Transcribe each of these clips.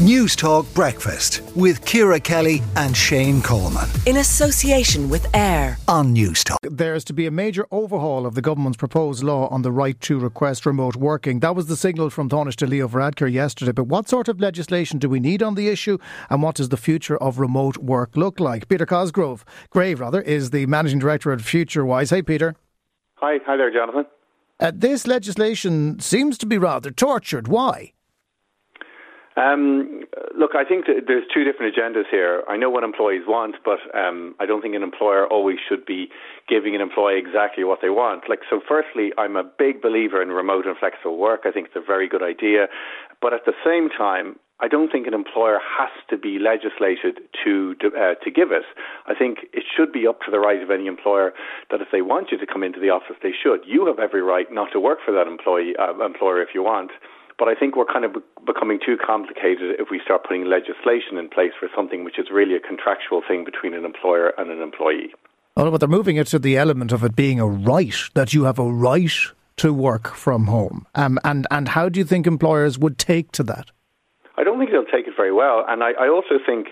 Newstalk Breakfast with Ciara Kelly and Shane Coleman. In association with AIR on Newstalk. There's to be a major overhaul of the government's proposed law on the right to request remote working. That was the signal from Taoiseach Leo Varadkar yesterday. But what sort of legislation do we need on the issue and what does the future of remote work look like? Peter Cosgrove, Grave rather, is the Managing Director at FutureWise. Hey, Peter. Hi, hi there, Jonathan. Uh, this legislation seems to be rather tortured. Why? Um, look, I think there's two different agendas here. I know what employees want, but um, I don't think an employer always should be giving an employee exactly what they want. Like, so, firstly, I'm a big believer in remote and flexible work. I think it's a very good idea, but at the same time, I don't think an employer has to be legislated to uh, to give it. I think it should be up to the right of any employer that if they want you to come into the office, they should. You have every right not to work for that employee uh, employer if you want. But I think we're kind of becoming too complicated if we start putting legislation in place for something which is really a contractual thing between an employer and an employee. Oh, but they're moving it to the element of it being a right, that you have a right to work from home. Um, and, and how do you think employers would take to that? I don't think they'll take it very well. And I, I also think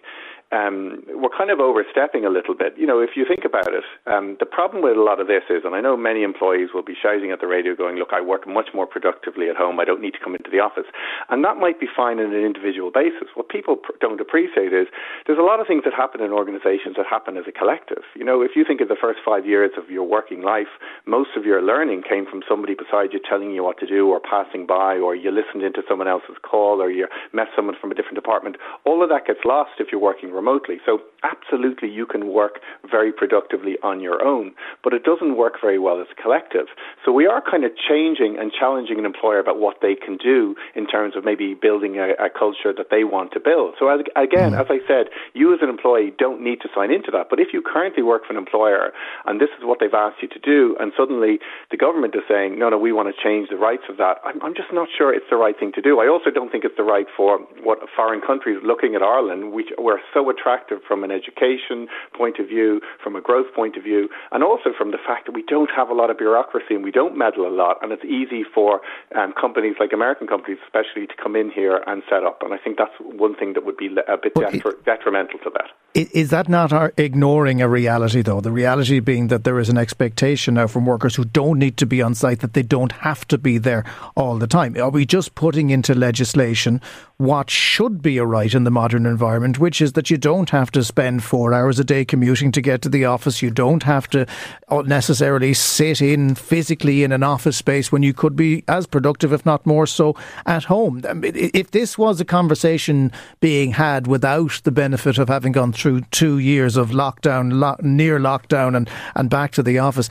um, we're kind of overstepping a little bit. You know, if you think about it, um, the problem with a lot of this is, and I know many employees will be shouting at the radio going, look, I work much more productively at home. I don't need to come into the office. And that might be fine on an individual basis. What people pr- don't appreciate is there's a lot of things that happen in organizations that happen as a collective. You know, if you think of the first five years of your working life, most of your learning came from somebody beside you telling you what to do or passing by or you listened into someone else's call or you met someone from a different department. All of that gets lost if you're working remotely. So absolutely you can work very productively on your own, but it doesn't work very well as a collective. So we are kind of changing and challenging an employer about what they can do in terms of maybe building a, a culture that they want to build. So as, again, as I said, you as an employee don't need to sign into that. But if you currently work for an employer and this is what they've asked you to do, and suddenly the government is saying, no, no, we want to change the rights of that, I'm, I'm just not sure it's the right thing to do. I also don't think it's the right for what foreign countries looking at Ireland, which we're so attractive from an education point of view, from a growth point of view, and also from the fact that we don't have a lot of bureaucracy and we don't meddle a lot, and it's easy for um, companies like American companies, especially, to come in here and set up. And I think that's one thing that would be a bit detri- detrimental to that. Is that not ignoring a reality, though? The reality being that there is an expectation now from workers who don't need to be on site that they don't have to be there all the time. Are we just putting into legislation what should be a right in the modern environment, which is that you don't have to spend four hours a day commuting to get to the office. You don't have to uh, necessarily sit in physically in an office space when you could be as productive, if not more so, at home. Um, if this was a conversation being had without the benefit of having gone through two years of lockdown, lo- near lockdown, and, and back to the office,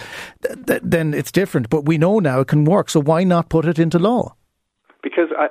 th- then it's different. But we know now it can work. So why not put it into law? Because I,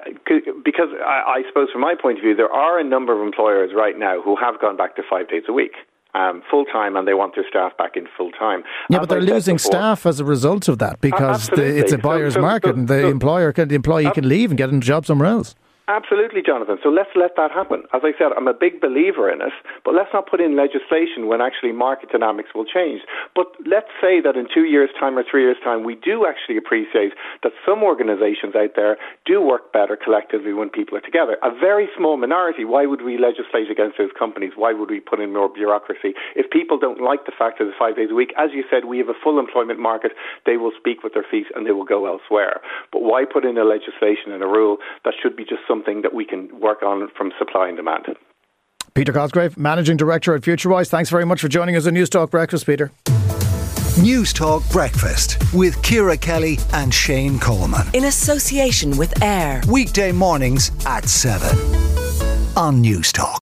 because I, I suppose from my point of view, there are a number of employers right now who have gone back to five days a week. Um, full time and they want their staff back in full time. Yeah, as but they're losing before, staff as a result of that because the, it's a buyer's so, so, market so, and the employer can, the employee can leave and get a job somewhere else. Absolutely, Jonathan. So let's let that happen. As I said, I'm a big believer in it, but let's not put in legislation when actually market dynamics will change. But let's say that in two years' time or three years' time, we do actually appreciate that some organizations out there do work better collectively when people are together. A very small minority. Why would we legislate against those companies? Why would we put in more bureaucracy? If people don't like the fact that it's five days a week, as you said, we have a full employment market, they will speak with their feet and they will go elsewhere. But why put in a legislation and a rule that should be just some something that we can work on from supply and demand. Peter Cosgrave, Managing Director at FutureWise, thanks very much for joining us on Newstalk Breakfast, Peter. Newstalk Breakfast with Ciara Kelly and Shane Coleman. In association with AIR. Weekday mornings at 7 on Newstalk.